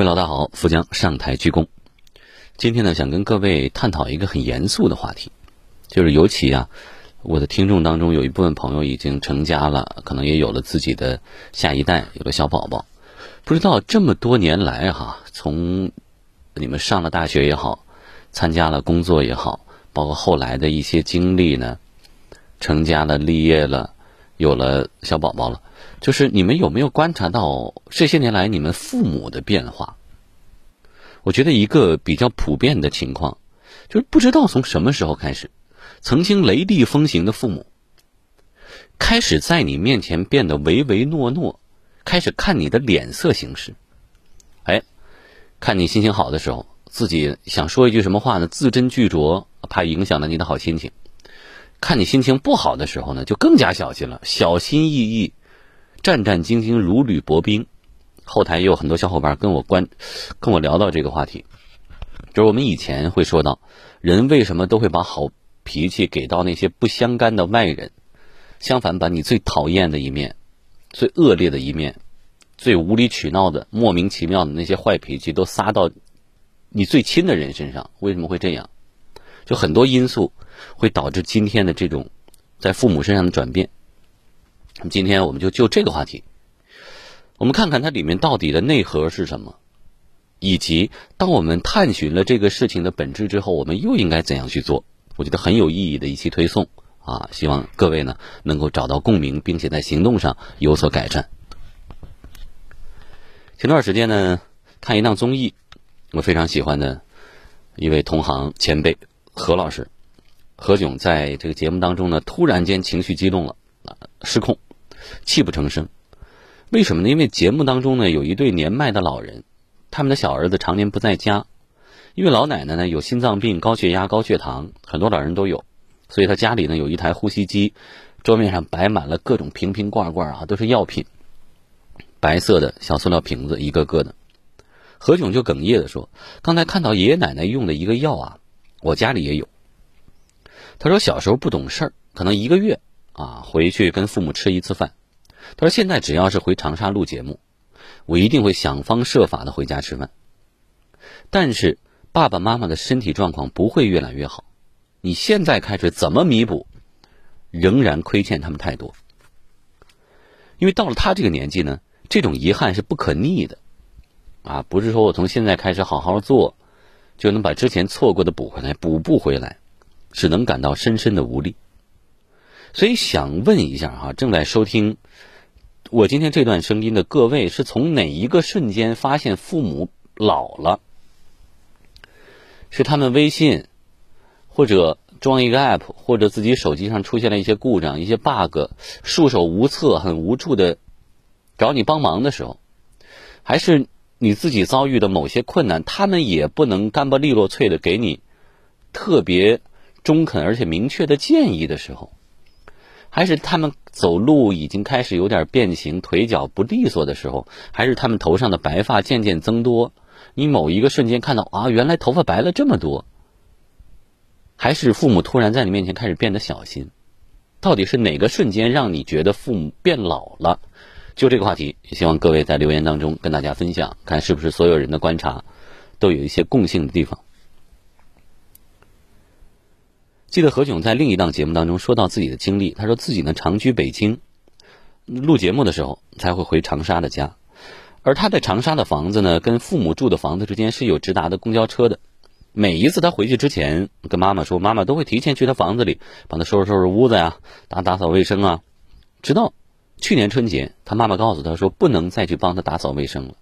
各位老大好，富江上台鞠躬。今天呢，想跟各位探讨一个很严肃的话题，就是尤其啊，我的听众当中有一部分朋友已经成家了，可能也有了自己的下一代，有了小宝宝。不知道这么多年来哈，从你们上了大学也好，参加了工作也好，包括后来的一些经历呢，成家了、立业了，有了小宝宝了。就是你们有没有观察到这些年来你们父母的变化？我觉得一个比较普遍的情况，就是不知道从什么时候开始，曾经雷厉风行的父母，开始在你面前变得唯唯诺诺，开始看你的脸色行事。哎，看你心情好的时候，自己想说一句什么话呢？字斟句酌，怕影响了你的好心情。看你心情不好的时候呢，就更加小心了，小心翼翼。战战兢兢，如履薄冰。后台也有很多小伙伴跟我关，跟我聊到这个话题，就是我们以前会说到，人为什么都会把好脾气给到那些不相干的外人，相反把你最讨厌的一面、最恶劣的一面、最无理取闹的、莫名其妙的那些坏脾气都撒到你最亲的人身上。为什么会这样？就很多因素会导致今天的这种在父母身上的转变。今天我们就就这个话题，我们看看它里面到底的内核是什么，以及当我们探寻了这个事情的本质之后，我们又应该怎样去做？我觉得很有意义的一期推送啊！希望各位呢能够找到共鸣，并且在行动上有所改善。前段时间呢，看一档综艺，我非常喜欢的一位同行前辈何老师，何炅在这个节目当中呢，突然间情绪激动了，失控。泣不成声，为什么呢？因为节目当中呢，有一对年迈的老人，他们的小儿子常年不在家，因为老奶奶呢有心脏病、高血压、高血糖，很多老人都有，所以他家里呢有一台呼吸机，桌面上摆满了各种瓶瓶罐罐啊，都是药品，白色的小塑料瓶子，一个个的。何炅就哽咽的说：“刚才看到爷爷奶奶用的一个药啊，我家里也有。”他说：“小时候不懂事儿，可能一个月。”啊，回去跟父母吃一次饭。他说：“现在只要是回长沙录节目，我一定会想方设法的回家吃饭。但是爸爸妈妈的身体状况不会越来越好。你现在开始怎么弥补，仍然亏欠他们太多。因为到了他这个年纪呢，这种遗憾是不可逆的。啊，不是说我从现在开始好好做，就能把之前错过的补回来，补不回来，只能感到深深的无力。”所以想问一下哈，正在收听我今天这段声音的各位，是从哪一个瞬间发现父母老了？是他们微信，或者装一个 app，或者自己手机上出现了一些故障、一些 bug，束手无策、很无助的找你帮忙的时候，还是你自己遭遇的某些困难，他们也不能干巴利落脆的给你特别中肯而且明确的建议的时候？还是他们走路已经开始有点变形，腿脚不利索的时候，还是他们头上的白发渐渐增多，你某一个瞬间看到啊，原来头发白了这么多。还是父母突然在你面前开始变得小心，到底是哪个瞬间让你觉得父母变老了？就这个话题，也希望各位在留言当中跟大家分享，看是不是所有人的观察都有一些共性的地方。记得何炅在另一档节目当中说到自己的经历，他说自己呢长居北京，录节目的时候才会回长沙的家，而他在长沙的房子呢，跟父母住的房子之间是有直达的公交车的。每一次他回去之前，跟妈妈说，妈妈都会提前去他房子里帮他收拾收拾屋子呀，打打扫卫生啊。直到去年春节，他妈妈告诉他说，不能再去帮他打扫卫生了，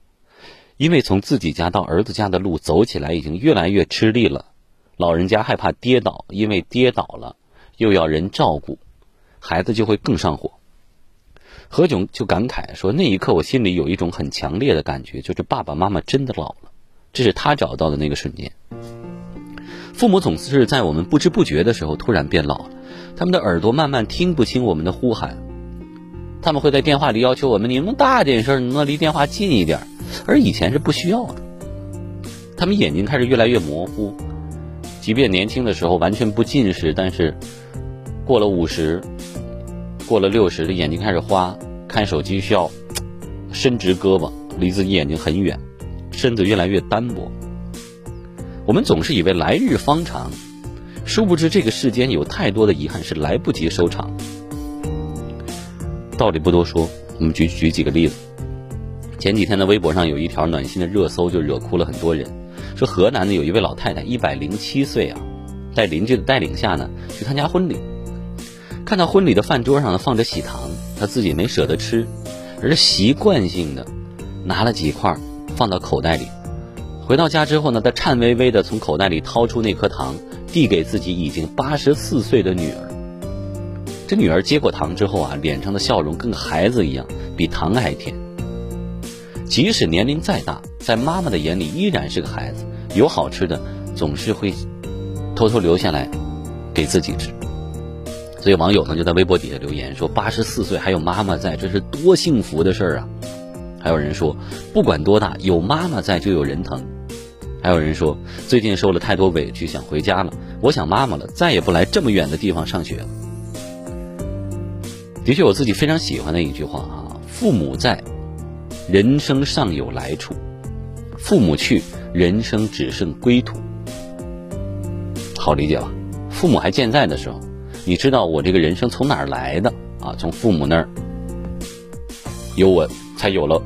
因为从自己家到儿子家的路走起来已经越来越吃力了。老人家害怕跌倒，因为跌倒了又要人照顾，孩子就会更上火。何炅就感慨说：“那一刻我心里有一种很强烈的感觉，就是爸爸妈妈真的老了。这是他找到的那个瞬间。父母总是在我们不知不觉的时候突然变老了，他们的耳朵慢慢听不清我们的呼喊，他们会在电话里要求我们：你能大点声，能不能离电话近一点？而以前是不需要的。他们眼睛开始越来越模糊。”即便年轻的时候完全不近视，但是过了五十，过了六十，的眼睛开始花，看手机需要伸直胳膊，离自己眼睛很远，身子越来越单薄。我们总是以为来日方长，殊不知这个世间有太多的遗憾是来不及收场。道理不多说，我们举举几个例子。前几天的微博上有一条暖心的热搜，就惹哭了很多人。说河南的有一位老太太，一百零七岁啊，在邻居的带领下呢，去参加婚礼。看到婚礼的饭桌上呢放着喜糖，她自己没舍得吃，而是习惯性的拿了几块放到口袋里。回到家之后呢，她颤巍巍的从口袋里掏出那颗糖，递给自己已经八十四岁的女儿。这女儿接过糖之后啊，脸上的笑容跟个孩子一样，比糖还甜。即使年龄再大，在妈妈的眼里依然是个孩子。有好吃的，总是会偷偷留下来给自己吃。所以网友呢就在微博底下留言说：“八十四岁还有妈妈在，这是多幸福的事儿啊！”还有人说：“不管多大，有妈妈在就有人疼。”还有人说：“最近受了太多委屈，想回家了。我想妈妈了，再也不来这么远的地方上学了。”的确，我自己非常喜欢的一句话啊：“父母在。”人生尚有来处，父母去，人生只剩归途。好理解吧？父母还健在的时候，你知道我这个人生从哪儿来的啊？从父母那儿有我才有了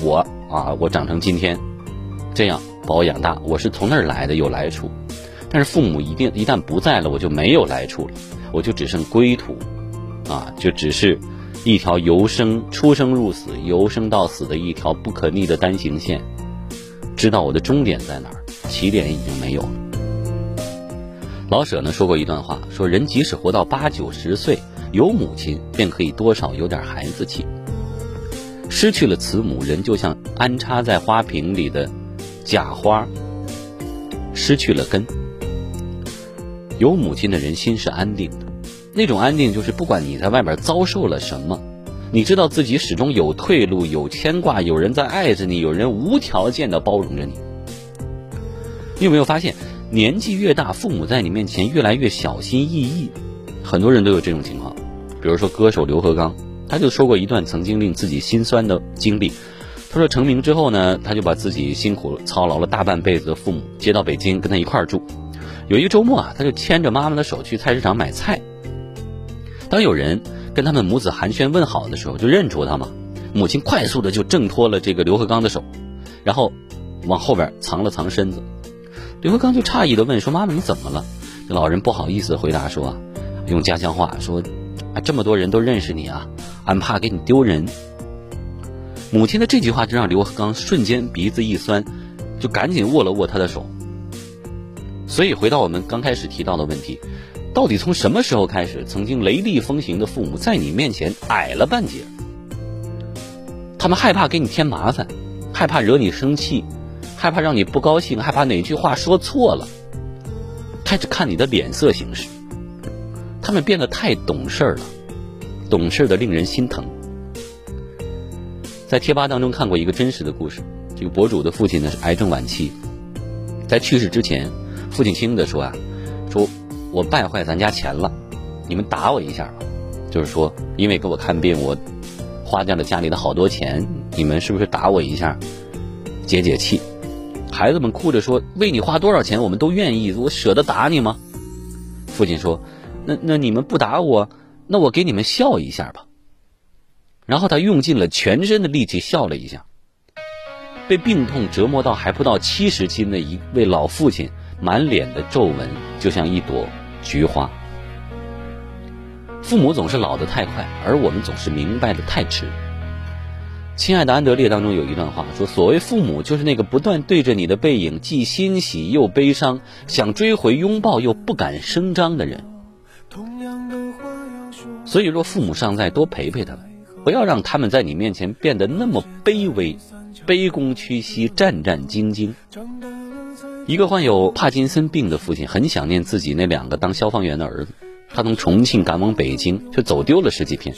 我啊！我长成今天这样，把我养大，我是从那儿来的，有来处。但是父母一定一旦不在了，我就没有来处了，我就只剩归途啊！就只是。一条由生出生入死、由生到死的一条不可逆的单行线，知道我的终点在哪儿，起点已经没有了。老舍呢说过一段话，说人即使活到八九十岁，有母亲便可以多少有点孩子气。失去了慈母，人就像安插在花瓶里的假花，失去了根。有母亲的人心是安定的。那种安定，就是不管你在外边遭受了什么，你知道自己始终有退路、有牵挂，有人在爱着你，有人无条件的包容着你。你有没有发现，年纪越大，父母在你面前越来越小心翼翼？很多人都有这种情况。比如说歌手刘和刚，他就说过一段曾经令自己心酸的经历。他说成名之后呢，他就把自己辛苦操劳了大半辈子的父母接到北京跟他一块儿住。有一个周末啊，他就牵着妈妈的手去菜市场买菜。当有人跟他们母子寒暄问好的时候，就认出他嘛。母亲快速的就挣脱了这个刘和刚的手，然后往后边藏了藏身子。刘和刚就诧异的问说：“妈妈，你怎么了？”这老人不好意思回答说：“，用家乡话说，啊，这么多人都认识你啊，俺怕给你丢人。”母亲的这句话就让刘和刚瞬间鼻子一酸，就赶紧握了握他的手。所以回到我们刚开始提到的问题。到底从什么时候开始，曾经雷厉风行的父母在你面前矮了半截？他们害怕给你添麻烦，害怕惹你生气，害怕让你不高兴，害怕哪句话说错了，开始看你的脸色行事。他们变得太懂事了，懂事的令人心疼。在贴吧当中看过一个真实的故事，这个博主的父亲呢是癌症晚期，在去世之前，父亲轻的说啊，说。我败坏咱家钱了，你们打我一下吧。就是说，因为给我看病，我花掉了家里的好多钱，你们是不是打我一下，解解气？孩子们哭着说：“为你花多少钱，我们都愿意，我舍得打你吗？”父亲说：“那那你们不打我，那我给你们笑一下吧。”然后他用尽了全身的力气笑了一下。被病痛折磨到还不到七十斤的一位老父亲，满脸的皱纹，就像一朵。菊花，父母总是老得太快，而我们总是明白的太迟。亲爱的安德烈当中有一段话说：“所谓父母，就是那个不断对着你的背影既欣喜又悲伤，想追回拥抱又不敢声张的人。”所以，若父母尚在，多陪陪他们，不要让他们在你面前变得那么卑微、卑躬屈膝、战战兢兢。一个患有帕金森病的父亲很想念自己那两个当消防员的儿子，他从重庆赶往北京，却走丢了十几天。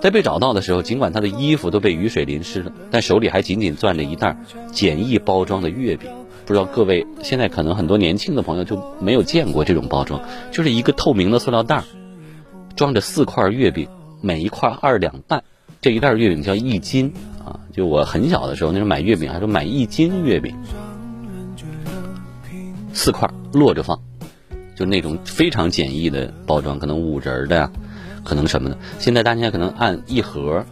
在被找到的时候，尽管他的衣服都被雨水淋湿了，但手里还紧紧攥着一袋简易包装的月饼。不知道各位现在可能很多年轻的朋友就没有见过这种包装，就是一个透明的塑料袋，装着四块月饼，每一块二两半，这一袋月饼叫一斤啊。就我很小的时候，那时候买月饼还是买一斤月饼，四块摞着放，就那种非常简易的包装，可能五仁的呀，可能什么的。现在大家可能按一盒，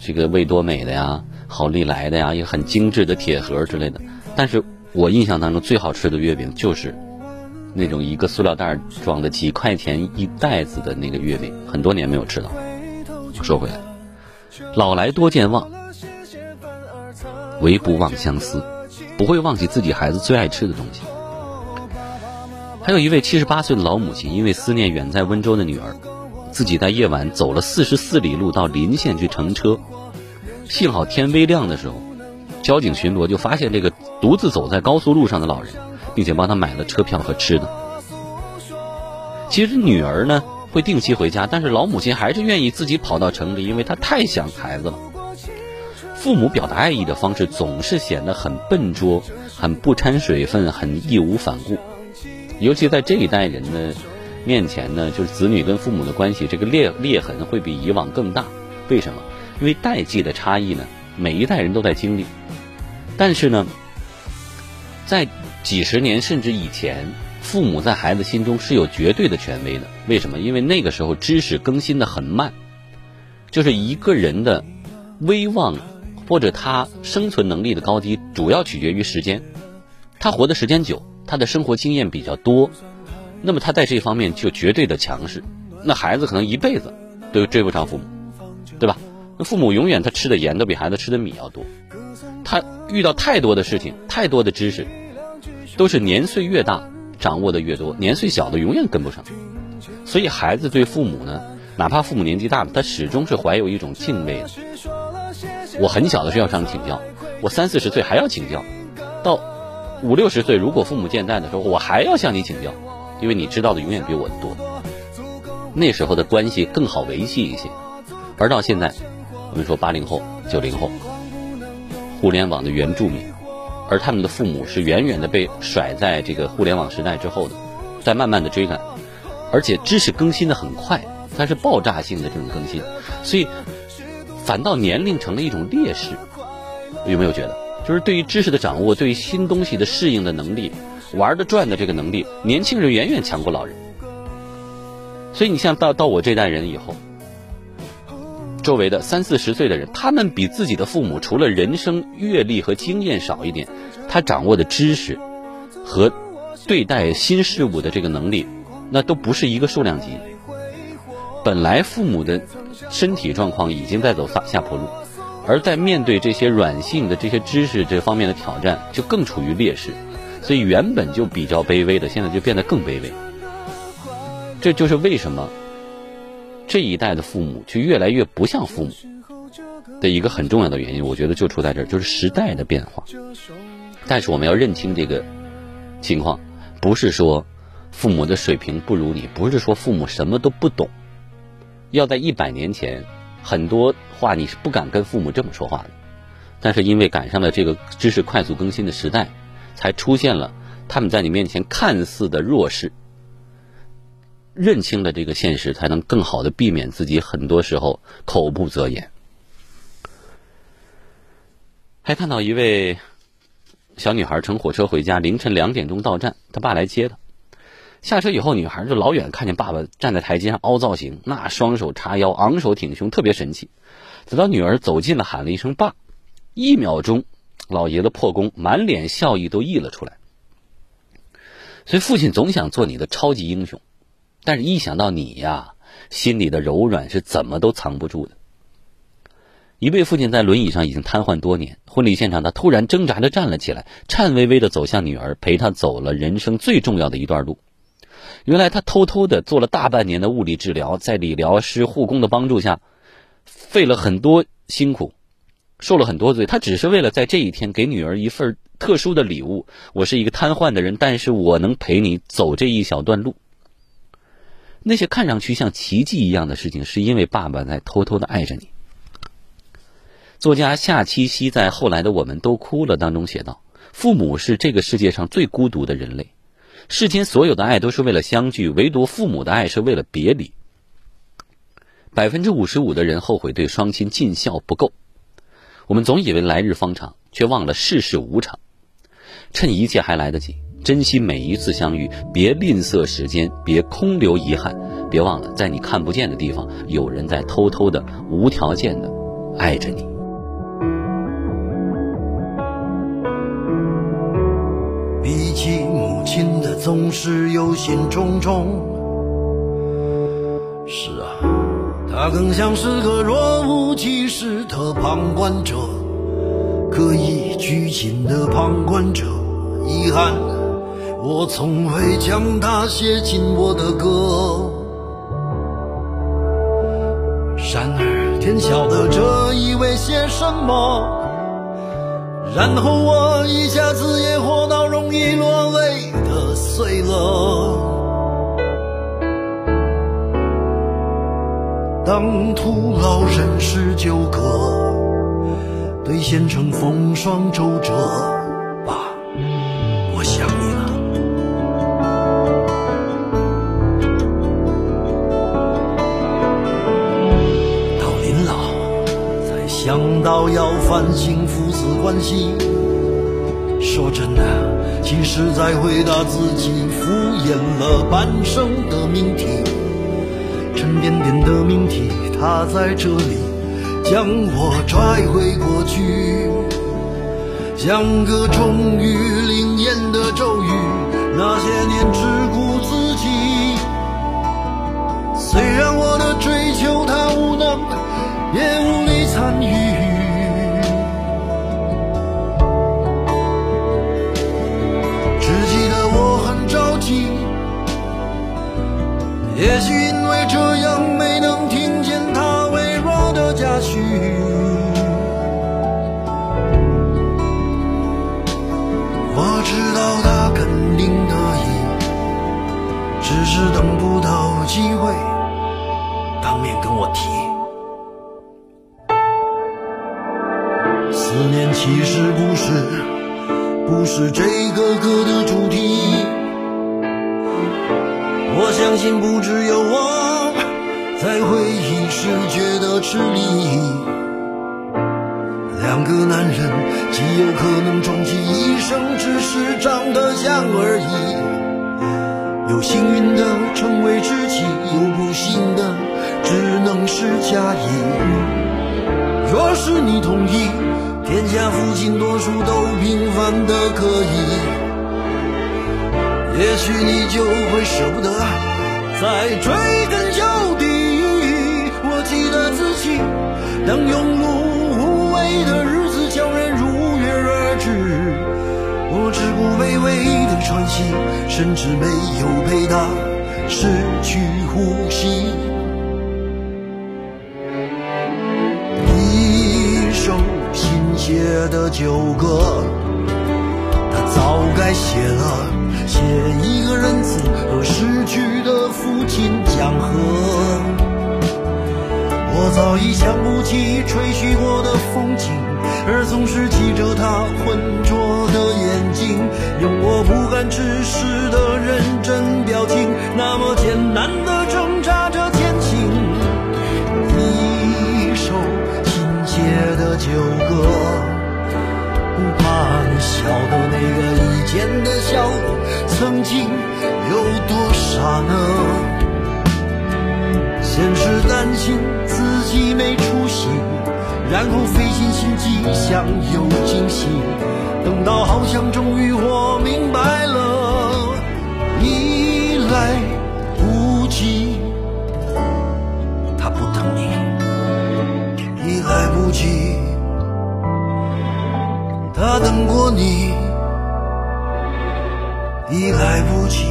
这个味多美的呀、好利来的呀，也很精致的铁盒之类的。但是我印象当中最好吃的月饼就是那种一个塑料袋装的几块钱一袋子的那个月饼，很多年没有吃到。说回来，老来多健忘，唯不忘相思，不会忘记自己孩子最爱吃的东西。还有一位七十八岁的老母亲，因为思念远在温州的女儿，自己在夜晚走了四十四里路到临县去乘车。幸好天微亮的时候，交警巡逻就发现这个独自走在高速路上的老人，并且帮他买了车票和吃的。其实女儿呢？会定期回家，但是老母亲还是愿意自己跑到城里，因为她太想孩子了。父母表达爱意的方式总是显得很笨拙、很不掺水分、很义无反顾。尤其在这一代人的面前呢，就是子女跟父母的关系，这个裂裂痕会比以往更大。为什么？因为代际的差异呢，每一代人都在经历。但是呢，在几十年甚至以前。父母在孩子心中是有绝对的权威的，为什么？因为那个时候知识更新的很慢，就是一个人的威望或者他生存能力的高低，主要取决于时间。他活的时间久，他的生活经验比较多，那么他在这方面就绝对的强势。那孩子可能一辈子都追不上父母，对吧？那父母永远他吃的盐都比孩子吃的米要多，他遇到太多的事情，太多的知识，都是年岁越大。掌握的越多，年岁小的永远跟不上，所以孩子对父母呢，哪怕父母年纪大了，他始终是怀有一种敬畏的。我很小的时候要向你请教，我三四十岁还要请教，到五六十岁如果父母健在的时候，我还要向你请教，因为你知道的永远比我多。那时候的关系更好维系一些，而到现在，我们说八零后、九零后，互联网的原住民。而他们的父母是远远的被甩在这个互联网时代之后的，在慢慢的追赶，而且知识更新的很快，它是爆炸性的这种更新，所以反倒年龄成了一种劣势，有没有觉得？就是对于知识的掌握，对于新东西的适应的能力，玩的转的这个能力，年轻人远远强过老人。所以你像到到我这代人以后。周围的三四十岁的人，他们比自己的父母除了人生阅历和经验少一点，他掌握的知识和对待新事物的这个能力，那都不是一个数量级。本来父母的身体状况已经在走下下坡路，而在面对这些软性的这些知识这方面的挑战，就更处于劣势。所以原本就比较卑微的，现在就变得更卑微。这就是为什么。这一代的父母却越来越不像父母的一个很重要的原因，我觉得就出在这儿，就是时代的变化。但是我们要认清这个情况，不是说父母的水平不如你，不是说父母什么都不懂。要在一百年前，很多话你是不敢跟父母这么说话的。但是因为赶上了这个知识快速更新的时代，才出现了他们在你面前看似的弱势。认清了这个现实，才能更好的避免自己很多时候口不择言。还看到一位小女孩乘火车回家，凌晨两点钟到站，她爸来接她。下车以后，女孩就老远看见爸爸站在台阶上凹造型，那双手叉腰，昂首挺胸，特别神气。等到女儿走近了，喊了一声“爸”，一秒钟，老爷子破功，满脸笑意都溢了出来。所以，父亲总想做你的超级英雄。但是，一想到你呀，心里的柔软是怎么都藏不住的。一位父亲在轮椅上已经瘫痪多年，婚礼现场，他突然挣扎着站了起来，颤巍巍的走向女儿，陪她走了人生最重要的一段路。原来他偷偷的做了大半年的物理治疗，在理疗师、护工的帮助下，费了很多辛苦，受了很多罪。他只是为了在这一天给女儿一份特殊的礼物。我是一个瘫痪的人，但是我能陪你走这一小段路。那些看上去像奇迹一样的事情，是因为爸爸在偷偷的爱着你。作家夏七夕在《后来的我们都哭了》当中写道：“父母是这个世界上最孤独的人类，世间所有的爱都是为了相聚，唯独父母的爱是为了别离。”百分之五十五的人后悔对双亲尽孝不够，我们总以为来日方长，却忘了世事无常。趁一切还来得及，珍惜每一次相遇，别吝啬时间，别空留遗憾。别忘了，在你看不见的地方，有人在偷偷的、无条件的爱着你。总是忧心忡忡。是啊，他更像是个若无其事的旁观者，刻意拘谨的旁观者。遗憾，我从未将他写进我的歌。然而天晓得这意味些什么。然后我一下子也活到容易落泪的岁了。当徒劳人事纠葛，兑现成风霜周折，爸，我想你了。到临老，才想到要反省父子关系。说真的，其实在回答自己敷衍了半生的命题，沉甸甸的命题，它在这里将我拽回过去，像个终于灵验的咒语。那些年只顾自己，虽然我的追求他无能，也无力参与。也许因为这样没能听见他微弱的嘉许。我知道他肯定得意，只是等不到机会当面跟我提。思念其实不是。不是这个歌的主题。相信不只有我在回忆时觉得吃力。两个男人极有可能终其一生只是长得像而已。有幸运的成为知己，有不幸的只能是假意。若是你同意。天下父亲多数都平凡的可以，也许你就会舍不得在追根究底。我记得自己，当庸碌无为的日子悄然如约而至，我只顾微微的喘息，甚至没有陪他失去呼吸。一首新写的旧歌，早该写了，写一个人子和逝去的父亲讲和。我早已想不起吹嘘过的风景，而总是记着他浑浊的眼睛，用我不敢直视的认真表情，那么艰难笑的那个以前的笑，曾经有多傻呢？先是担心自己没出息，然后费尽心机想有惊喜，等到好像终于我明白了，已来不及。他不等你，已来不及。他等过你，已来不及。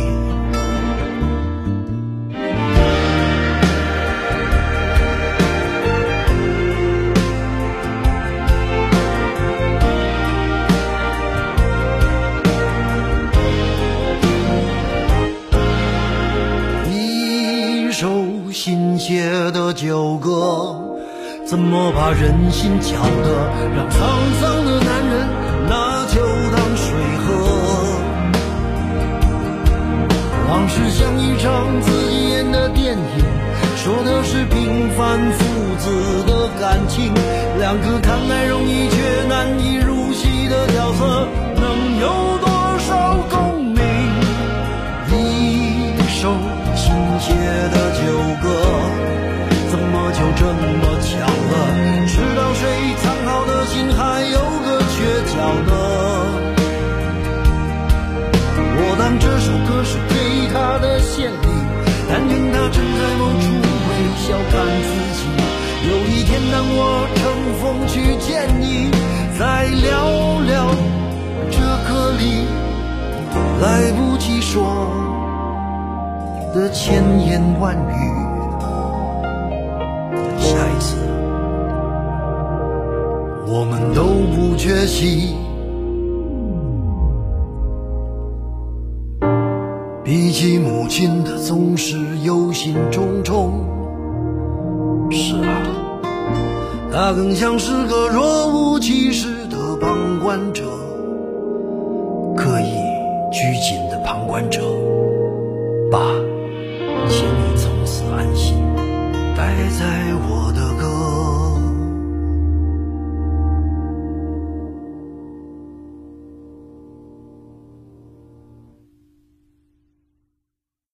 一首新写的旧歌。怎么把人心搅得让沧桑一场自己演的电影，说的是平凡父子的感情。两个看来容易却难以来不及说的千言万语。下一次我们都不缺席。比起母亲的总是忧心忡忡。是啊，她更像是个若无其事的旁观者，旁观者。罢。